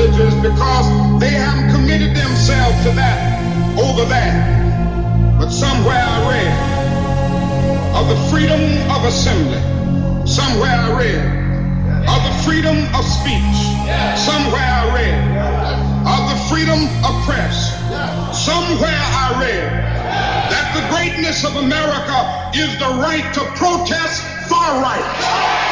religions because they haven't committed themselves to that over that. But somewhere I read of the freedom of assembly. Somewhere I read of the freedom of speech. Somewhere I read of the freedom of press. Somewhere I read that the greatness of America is the right to protest far right.